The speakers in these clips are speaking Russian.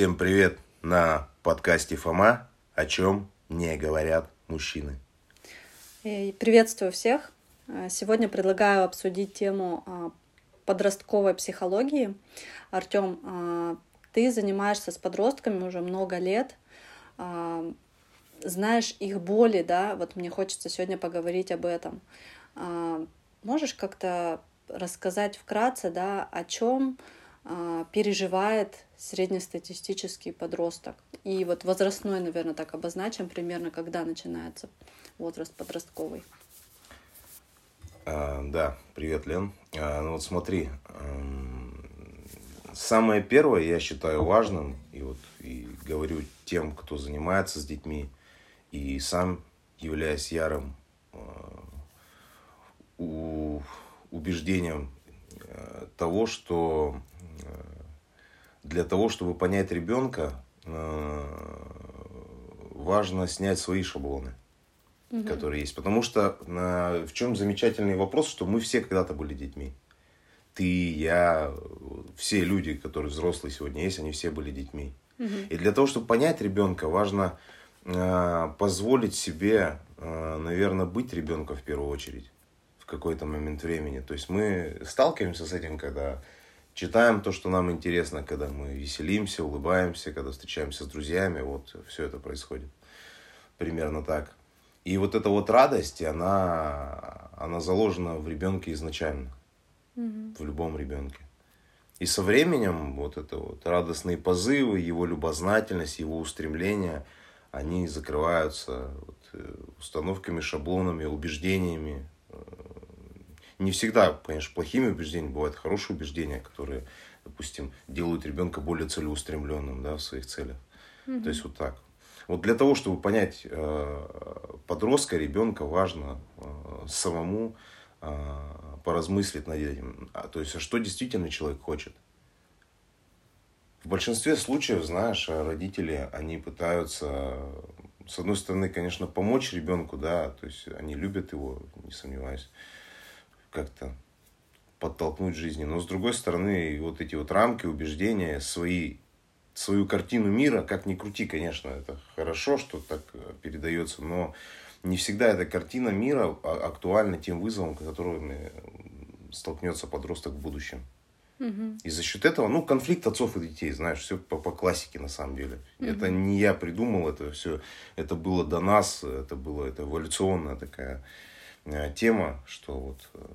Всем привет на подкасте Фома, о чем не говорят мужчины. И приветствую всех. Э, Сегодня предлагаю обсудить тему а, подростковой психологии. Артем, а, ты занимаешься с подростками уже много лет, а, знаешь их боли, да, вот мне хочется сегодня поговорить об этом. А, Можешь как-то рассказать вкратце, да, о чем а, переживает среднестатистический подросток? И вот возрастной, наверное, так обозначим примерно, когда начинается возраст подростковый. А, да, привет, Лен. А, ну вот смотри, эм, самое первое я считаю важным, и вот и говорю тем, кто занимается с детьми, и сам являюсь ярым э, убеждением э, того, что для того, чтобы понять ребенка, э, важно снять свои шаблоны, которые есть. Потому что э, в чем замечательный вопрос, что мы все когда-то были детьми. Ты, я, все люди, которые взрослые сегодня есть, они все были детьми. И для того, чтобы понять ребенка, важно э, позволить себе, наверное, быть ребенком в первую очередь в какой-то момент времени. То есть мы сталкиваемся с этим, когда читаем то, что нам интересно, когда мы веселимся, улыбаемся, когда встречаемся с друзьями. Вот все это происходит. Примерно так. И вот эта вот радость, она, она заложена в ребенке изначально. В любом ребенке. И со временем вот это вот радостные позывы, его любознательность, его устремления, они закрываются вот, э, установками, шаблонами, убеждениями. Не всегда, конечно, плохими убеждениями, бывают хорошие убеждения, которые, допустим, делают ребенка более целеустремленным да, в своих целях. То есть вот так. Вот для того, чтобы понять э, подростка, ребенка, важно э, самому э, поразмыслить над этим. А, то есть, а что действительно человек хочет. В большинстве случаев, знаешь, а родители, они пытаются, с одной стороны, конечно, помочь ребенку, да, то есть они любят его, не сомневаюсь, как-то подтолкнуть жизни. Но с другой стороны, вот эти вот рамки, убеждения, свои, свою картину мира, как ни крути, конечно, это хорошо, что так э, передается, но не всегда эта картина мира а- актуальна тем вызовам, с которыми столкнется подросток в будущем. И за счет этого, ну, конфликт отцов и детей, знаешь, все по, по классике на самом деле. Это не я придумал, это все, это было до нас, это было, это эволюционная такая тема, что вот э,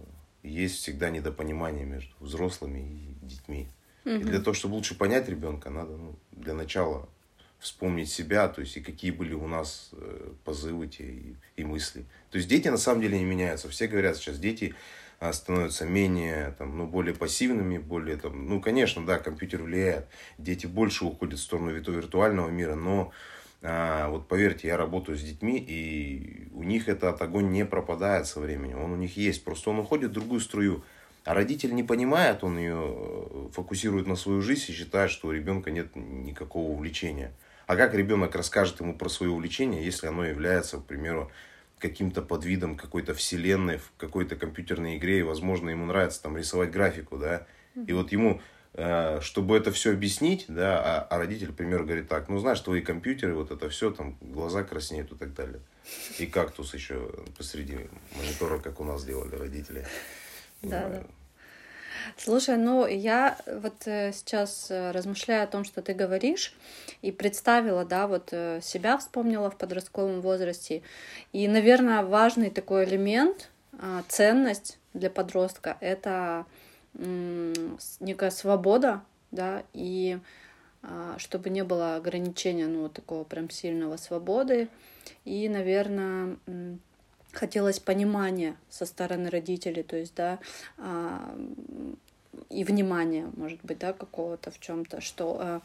есть всегда недопонимание между взрослыми и детьми. И для того, чтобы лучше понять ребенка, надо ну, для начала вспомнить себя, то есть и какие были у нас э, позывы те и, и мысли. То есть дети на самом деле не меняются. Все говорят сейчас, дети а, становятся менее, там, ну, более пассивными, более, там, ну, конечно, да, компьютер влияет. Дети больше уходят в сторону вирту- виртуального мира, но а, вот поверьте, я работаю с детьми, и у них этот огонь не пропадает со временем. Он у них есть, просто он уходит в другую струю. А родитель не понимает, он ее э, фокусирует на свою жизнь и считает, что у ребенка нет никакого увлечения. А как ребенок расскажет ему про свое увлечение, если оно является, к примеру, каким-то подвидом какой-то вселенной в какой-то компьютерной игре, и, возможно, ему нравится там рисовать графику, да, и вот ему, чтобы это все объяснить, да, а, а родитель, к примеру, говорит так, ну, знаешь, твои компьютеры, вот это все, там, глаза краснеют и так далее. И кактус еще посреди монитора, как у нас делали родители. Да, да. Слушай, ну я вот э, сейчас э, размышляю о том, что ты говоришь, и представила, да, вот э, себя вспомнила в подростковом возрасте. И, наверное, важный такой элемент, а, ценность для подростка — это некая свобода, да, и а, чтобы не было ограничения, ну, такого прям сильного свободы. И, наверное, хотелось понимания со стороны родителей, то есть, да, а, и внимания, может быть, да, какого-то в чем-то, что э,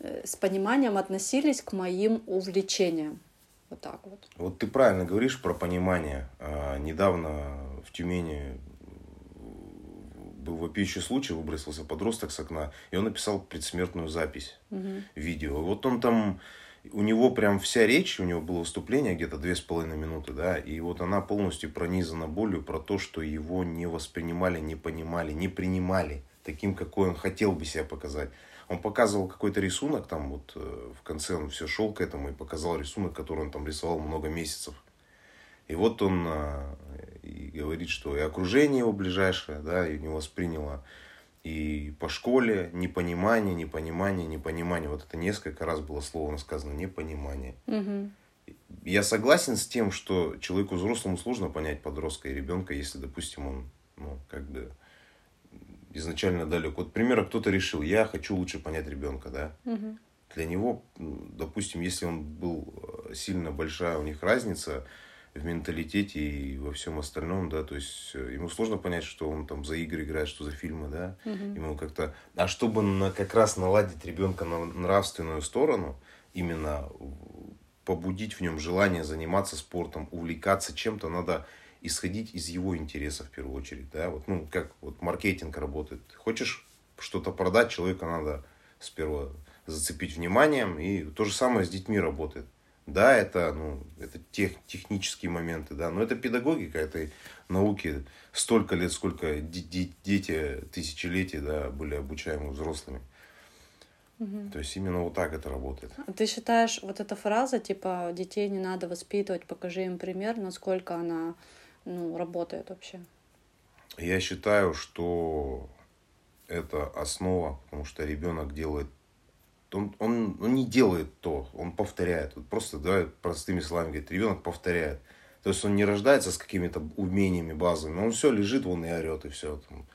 э, с пониманием относились к моим увлечениям. Вот так вот. Вот ты правильно говоришь про понимание. А, Недавно в Тюмени был вопиющий случай, выбросился подросток с окна, и он написал предсмертную запись, видео. И вот он там, у него прям вся речь, у него было выступление где-то две с половиной минуты, да, и вот она полностью пронизана болью про то, что его не воспринимали, не понимали, не принимали таким, какой он хотел бы себя показать. Он показывал какой-то рисунок, там вот э, в конце он все шел к этому и показал рисунок, который он там рисовал много месяцев. И вот он а, и говорит, что и окружение его ближайшее, да, и не восприняло, и по школе непонимание, непонимание, непонимание. Вот это несколько раз было слово сказано, непонимание. Угу. Я согласен с тем, что человеку взрослому сложно понять подростка и ребенка, если, допустим, он, ну, как бы изначально далек. Вот, примера, кто-то решил, я хочу лучше понять ребенка, да. Угу. Для него, допустим, если он был э, сильно большая у них разница, в менталитете и во всем остальном, да, то есть э, ему сложно понять, что он там за игры играет, что за фильмы, да, Угу. ему как-то, а чтобы на, как раз наладить ребенка на нравственную сторону, именно побудить в нем желание заниматься спортом, увлекаться чем-то, надо исходить из его интересов в первую очередь, да, вот, ну, как вот маркетинг работает, хочешь что-то продать, человека надо сперва зацепить вниманием, и то же самое с детьми работает. Да, это, ну, это тех, технические моменты, да, но это педагогика этой науки столько лет, сколько дети тысячелетий, да, были обучаемы взрослыми. Угу. То есть именно вот так это работает. А ты считаешь, вот эта фраза, типа, детей не надо воспитывать, покажи им пример, насколько она ну, работает вообще? Я считаю, что это основа, потому что ребенок делает он, он, он не делает то, он повторяет. Вот просто, давай простыми словами говорить, ребенок повторяет. То есть он не рождается с какими-то умениями базовыми, он все лежит, он и орет, и все. Там.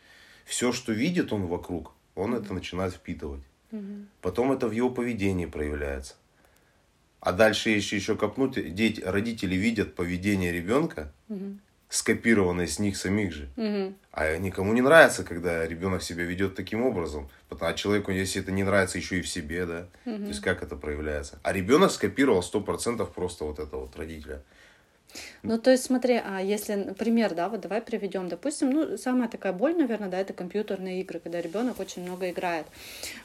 Все, что видит он вокруг, он это начинает впитывать. Угу. Потом это в его поведении проявляется. А дальше еще, еще копнуть, дети, родители видят поведение ребенка, угу скопированное с них самих же. Угу. А никому не нравится, когда ребенок себя ведет таким образом. А человеку, если это не нравится еще и в себе, да. Угу. То есть как это проявляется. А ребенок скопировал сто процентов просто вот это вот родителя. Ну, то есть, смотри, а если, например, да, вот давай приведем, допустим, ну, самая такая боль, наверное, да, это компьютерные игры, когда ребенок очень много играет.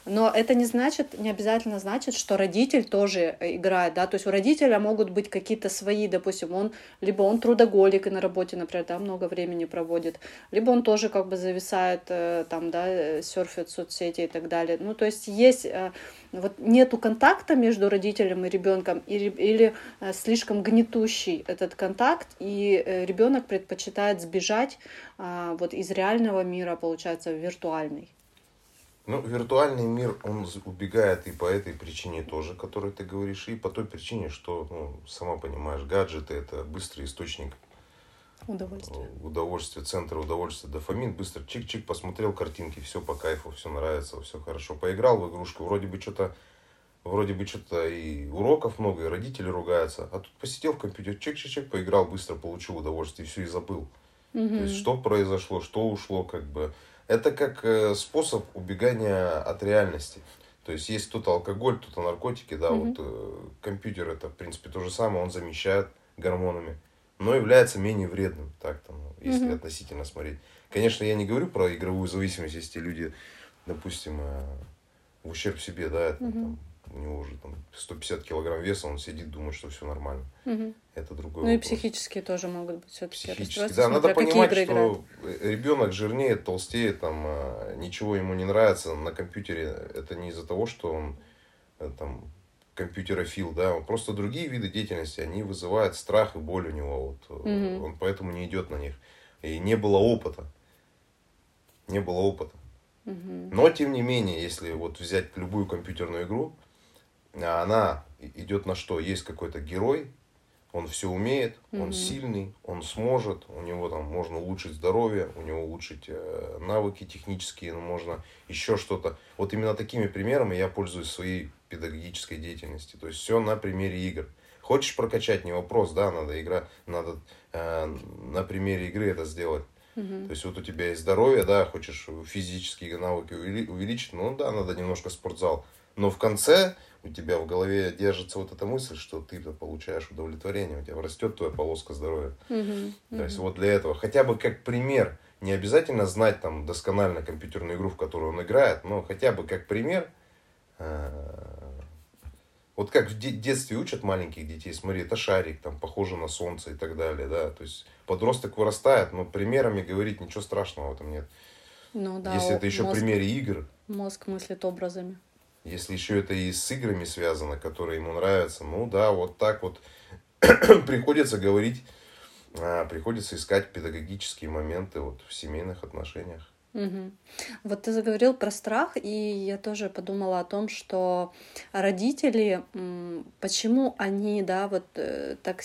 Но это не значит, не обязательно значит, что родитель тоже играет, да, то есть у родителя могут быть какие-то свои, допустим, он, либо он трудоголик и на работе, например, да, много времени проводит, либо он тоже как бы зависает, э, там, да, э, серфит соцсети и так далее. Ну, то есть есть э, вот нету контакта между родителем и ребенком или, или слишком гнетущий этот контакт, и ребенок предпочитает сбежать а, вот из реального мира, получается, в виртуальный. Ну, виртуальный мир, он убегает и по этой причине тоже, о которой ты говоришь, и по той причине, что, ну, сама понимаешь, гаджеты это быстрый источник удовольствие. Удовольствие, центр удовольствия, дофамин, быстро чик-чик, посмотрел картинки, все по кайфу, все нравится, все хорошо. Поиграл в игрушку, вроде бы что-то вроде бы что-то и уроков много, и родители ругаются. А тут посидел в компьютер, чек-чек-чек, поиграл, быстро получил удовольствие, и все, и забыл. Угу. То есть, что произошло, что ушло, как бы. Это как э, способ убегания от реальности. То есть, есть кто-то алкоголь, кто-то наркотики, да, угу. вот э, компьютер это, в принципе, то же самое, он замещает гормонами, но является менее вредным, так там, если угу. относительно смотреть. Конечно, я не говорю про игровую зависимость, если люди, допустим, э, в ущерб себе, да, это, угу. там, у него уже там 150 килограмм веса, он сидит, думает, что все нормально. Угу. Это другой Ну вопрос. и психические тоже могут быть все-таки Психически, да, надо понимать, что играют. ребенок жирнеет, толстеет, там, а, ничего ему не нравится на компьютере. Это не из-за того, что он э, там компьютерофил, да, он просто другие виды деятельности, они вызывают страх и боль у него, вот, угу. он поэтому не идет на них. И не было опыта, не было опыта. Угу. Но, тем не менее, если вот взять любую компьютерную игру, она идет на что? Есть какой-то герой, он все умеет, mm-hmm. он сильный, он сможет, у него там можно улучшить здоровье, у него улучшить э, навыки технические, ну, можно еще что-то. Вот именно такими примерами я пользуюсь в своей педагогической деятельности. То есть все на примере игр. Хочешь прокачать, не вопрос, да, надо игра, надо э, на примере игры это сделать. Mm-hmm. То есть вот у тебя есть здоровье, да, хочешь физические навыки увеличить, ну да, надо немножко спортзал. Но в конце у тебя в голове держится вот эта мысль, что ты получаешь удовлетворение, у тебя растет твоя полоска здоровья. Uh-huh. То есть вот для этого, хотя бы как пример, не обязательно знать там досконально компьютерную игру, в которую он играет, но хотя бы как пример, вот как в детстве учат маленьких детей, смотри, это шарик, там, похоже на солнце и так далее, да, то есть подросток вырастает, но примерами говорить ничего страшного в этом нет. Ну да. Если это еще мозг, примере игр, мозг мыслит образами. если еще это и с играми связано, которые ему нравятся, ну да, вот так вот приходится говорить, а, приходится искать педагогические моменты вот в семейных отношениях. Мгм. Вот ты заговорил про страх, и я тоже подумала о том, что родители, почему они, да, вот э, так,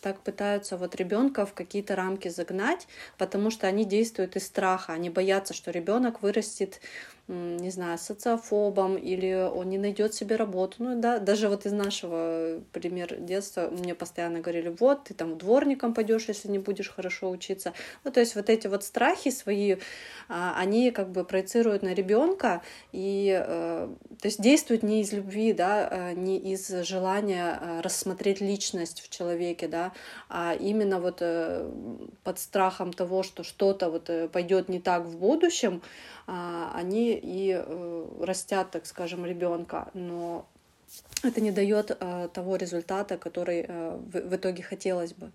так пытаются вот ребенка в какие-то рамки загнать, потому что они действуют из страха, они боятся, что ребенок вырастет, не знаю, социофобом или он не найдет себе работу. Ну да, даже вот из нашего пример детства мне постоянно говорили, вот ты там дворником пойдешь, если не будешь хорошо учиться. Ну то есть вот эти вот страхи свои а, они как бы проецируют на ребенка и э, то есть действуют не из любви, да, э, не из желания э, рассмотреть личность в человеке, да, а именно вот под страхом того, что что-то вот пойдет не так в будущем, они и э, растят, так скажем, ребенка, но это не дает э, того результата, который э, в, итоге хотелось бы.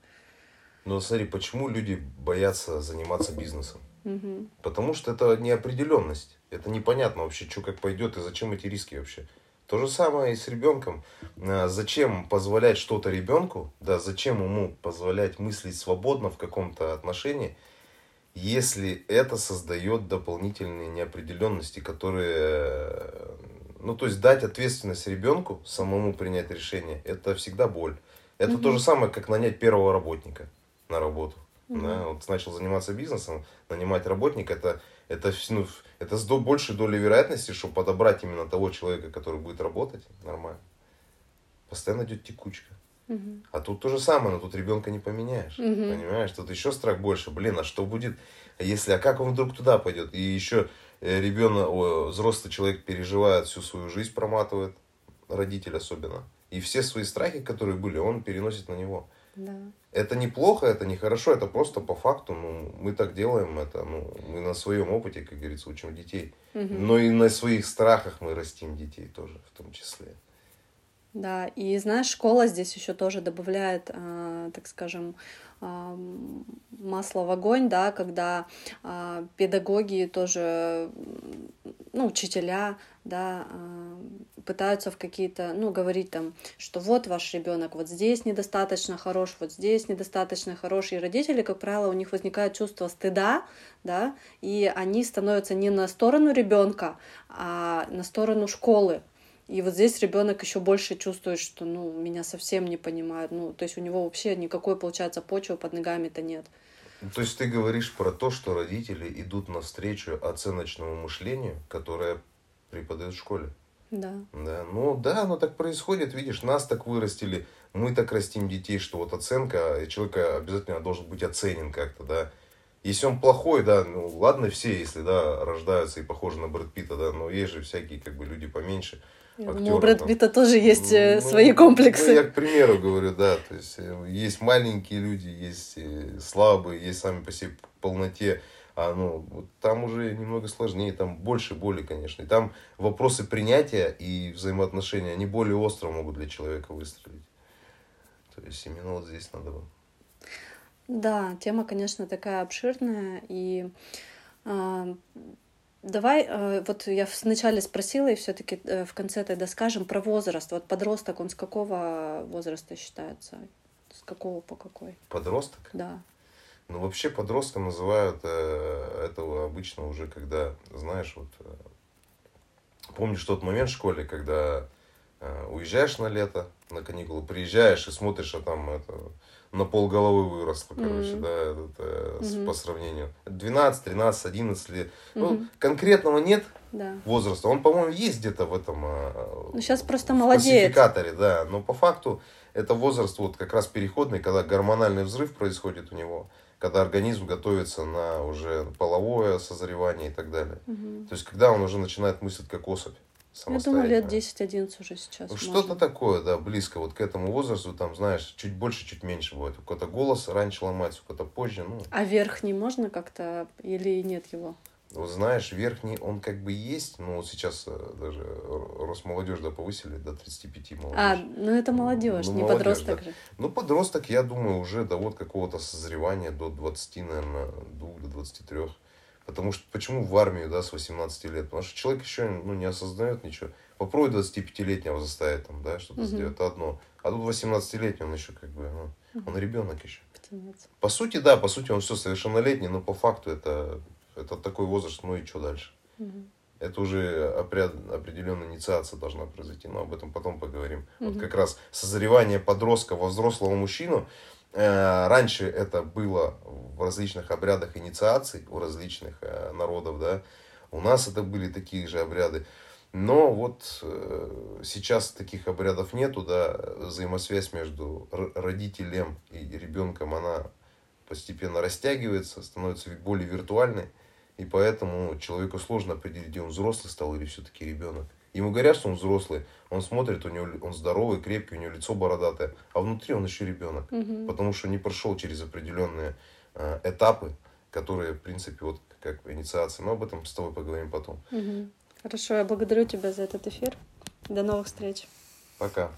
Но смотри, почему люди боятся заниматься бизнесом? Мгм. Потому что это неопределенность. Это непонятно вообще, что как пойдет и зачем эти риски вообще. То же самое и с ребенком. А, Зачем позволять что-то ребенку, да, зачем ему позволять мыслить свободно в каком-то отношении, если это создает дополнительные неопределенности, которые, э, ну, то есть дать ответственность ребенку, самому принять решение, это всегда боль. Это то Мгм. же самое, как нанять первого работника на работу. Мгм. Да, вот начал заниматься бизнесом, нанимать работника, это, это, ну, это с до- большей долей вероятности, что подобрать именно того человека, который будет работать, нормально. Постоянно идет текучка. А тут то же самое, но тут ребенка не поменяешь. Мгм. Понимаешь? Тут еще страх больше. Блин, а что будет, если, а как он вдруг туда пойдет? И еще ребенок, ой, взрослый человек переживает всю свою жизнь, проматывает, родитель особенно. И все свои страхи, которые были, он переносит на него. Да. Это неплохо, это нехорошо, это просто по факту. Ну, мы так делаем это. Ну, мы на своем опыте, как говорится, учим детей. Мгм. Но и на своих страхах мы растим детей тоже, в том числе. Да, и знаешь, школа здесь еще тоже добавляет, а, так скажем, м, масло в огонь, да, когда а, педагоги тоже, ну, учителя, да, пытаются в какие-то, ну, говорить там, что вот ваш ребенок вот здесь недостаточно хорош, вот здесь недостаточно хорош, и родители, как правило, у них возникает чувство стыда, да, и они становятся не на сторону ребенка, а на сторону школы, и вот здесь ребенок еще больше чувствует, что ну, меня совсем не понимают. Ну, то есть у него вообще никакой, получается, почвы под ногами-то нет. Ну, То есть ты говоришь про то, что родители идут навстречу оценочному мышлению, которое преподают в школе. Да. Да, ну да, оно так происходит, видишь, нас так вырастили, мы так растим детей, что вот оценка, человека обязательно должен быть оценен как-то, да. Если он плохой, да, ну ладно все, если, да, рождаются и похожи на Брэд Питта, да, но есть же всякие, как бы, люди поменьше. Я актеры думаю, у Брэд. Питта тоже есть э, Ну, свои Ну, комплексы. я к примеру говорю, да, то есть э, есть маленькие люди, есть э, слабые, есть сами по себе полноте, а ну, там уже немного сложнее, там больше боли, конечно. И там вопросы принятия и взаимоотношения, они более остро могут для человека выстрелить. То есть именно вот здесь надо. Да, тема, конечно, такая обширная. И а, давай, э, вот я вначале спросила, и все-таки в конце тогда скажем про возраст. Вот подросток, он с какого возраста считается? С какого по какой? Подросток? Да. Ну, вообще подростком называют э, этого обычно уже, когда, знаешь, вот э, помнишь тот момент в школе, когда э, уезжаешь на лето, на каникулы, приезжаешь и смотришь, а там это на пол головы выросло, короче, Мгм. да, этот, э, с- Мгм. по сравнению. 12, 13, 11 лет. Ну, Мгм. конкретного нет Да. возраста. Он, по-моему, есть где-то в этом... э, Ну, щас просто в молодеет. классификаторе, да. Но по факту это возраст вот как раз переходный, когда гормональный взрыв происходит у него, когда организм готовится на уже половое созревание и так далее. Мгм. То есть, когда он уже начинает мыслить как особь. Я думаю, лет самостоятельно. 10-11 уже сейчас. Ну. Что-то такое, да, близко вот к этому возрасту, там, знаешь, чуть больше, чуть меньше бывает. У кого-то голос раньше ломается, у кого-то позже, ну, А верхний можно как-то или нет его? вот знаешь, верхний, он как бы есть, но вот сейчас э, даже Росмолодежь, да, повысили до 35 молодежь. А, ну это молодежь, Ну, не молодежь, подросток да. же. Ну, подросток, я думаю, уже до вот какого-то созревания, до 20, наверное, 2 до 23. Потому что почему в армию, да, с 18 лет? Потому что человек еще ну, не осознает ничего. Попробуй 25-летнего заставить там, да, что-то угу. сделать, одно. А тут 18-летний, он еще как бы, ну, он ребенок еще. По сути, да, по сути, он все совершеннолетний, но по факту это, это такой возраст, ну и что дальше? Угу. Это уже опряд, определенная инициация должна произойти, но об этом потом поговорим. Угу. Вот как раз созревание подростка во взрослого мужчину, раньше это было в различных обрядах инициаций у различных э, народов, да, у нас это были такие же обряды. Но вот э, сейчас таких обрядов нету, да, взаимосвязь между родителем и ребенком, она постепенно растягивается, становится более виртуальной, и поэтому человеку сложно определить, где он взрослый стал или все-таки ребенок. Ему говорят, что он взрослый, он смотрит, у него он здоровый, крепкий, у него лицо бородатое, а внутри он еще ребенок, угу. потому что не прошел через определенные э, этапы, которые, в принципе, вот как инициация. Но об этом с тобой поговорим потом. Угу. Хорошо, я благодарю тебя за этот эфир. До новых встреч. Пока.